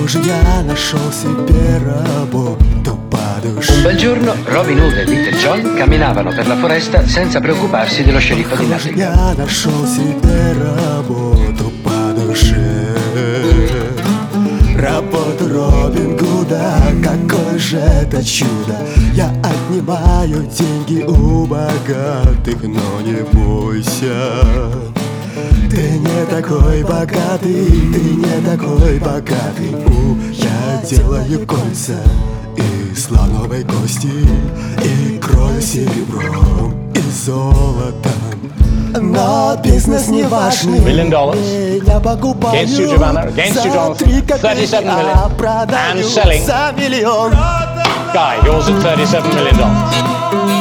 Похоже, я нашел себе работу по душе Un bel giorno Robin Hood e Little John camminavano per la foresta senza preoccuparsi dello sceriffo di Похоже, Nottingham. я нашел себе работу по душе Работу Робин Гуда, какое же это чудо Я отнимаю деньги у богатых, но не бойся Ты не такой богатый, ты не такой богатый У, Я делаю кольца из слоновой кости И крою серебром и золотом но бизнес не важный Million dollars. Я покупаю Against you, Giovanna. Against you, копейки, 37 а million. продаю And selling. за миллион Guy, yours at $37 million.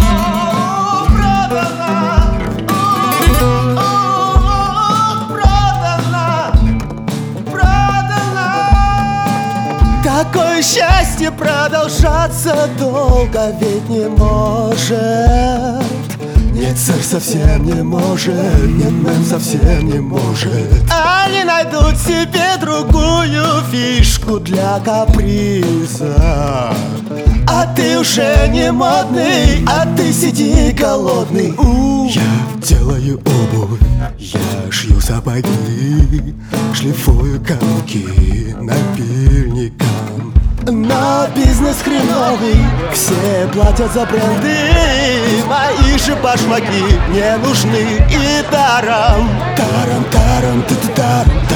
Такое счастье продолжаться долго ведь не может. Нет, сэр, совсем не может. Нет, мэм, совсем не может. Они найдут себе другую фишку для каприза. А ты уже не модный, а ты сиди голодный. У, Я делаю обувь, сапоги Шлифую каблуки напильником. Но бизнес хреновый, все платят за бренды Мои же башмаки не нужны и даром. Тарам, ты ты даром,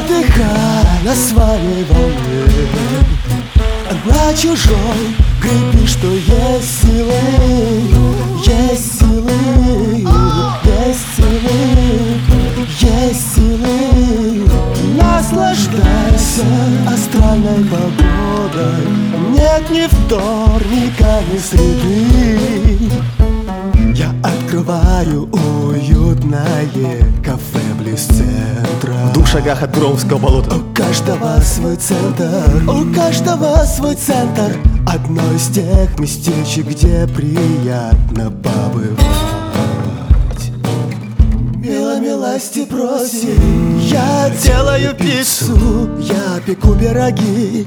отдыхай на своей волне на чужой греби, что есть силы, есть силы, есть силы, есть силы. Наслаждайся астральной погодой, нет ни вторника, ни среды. Я открываю уютное кафе близ центра. В двух шагах от Громовского болота. У каждого свой центр, у каждого свой центр. Одно из тех местечек, где приятно побывать. Мило милости просим. Я делаю пиццу, я пеку пироги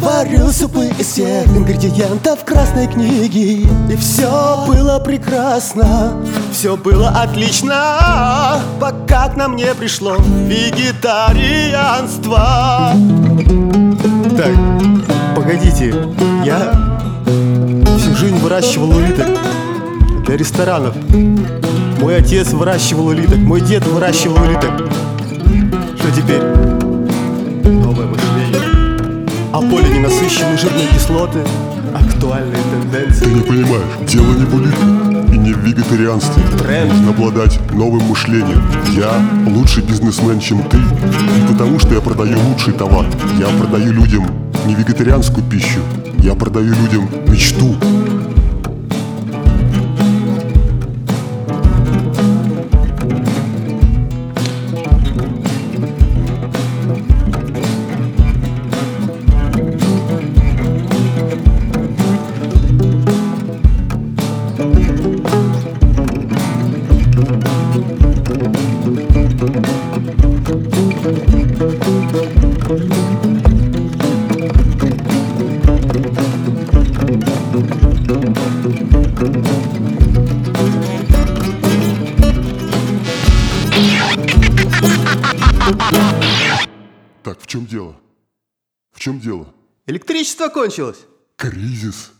Варю супы из всех ингредиентов красной книги И все было прекрасно, все было отлично Пока к нам не пришло вегетарианство Так, погодите, я всю жизнь выращивал улиток для ресторанов. Мой отец выращивал улиток, мой дед выращивал улиток. Что теперь? Новое поле ненасыщенные жирные кислоты, актуальные тенденции. Ты не понимаешь, дело не в улитках и не в вегетарианстве. Тренд. Нужно обладать новым мышлением. Я лучший бизнесмен, чем ты, не потому что я продаю лучший товар. Я продаю людям не вегетарианскую пищу, я продаю людям мечту. Так, в чем дело? В чем дело? Электричество кончилось. Кризис.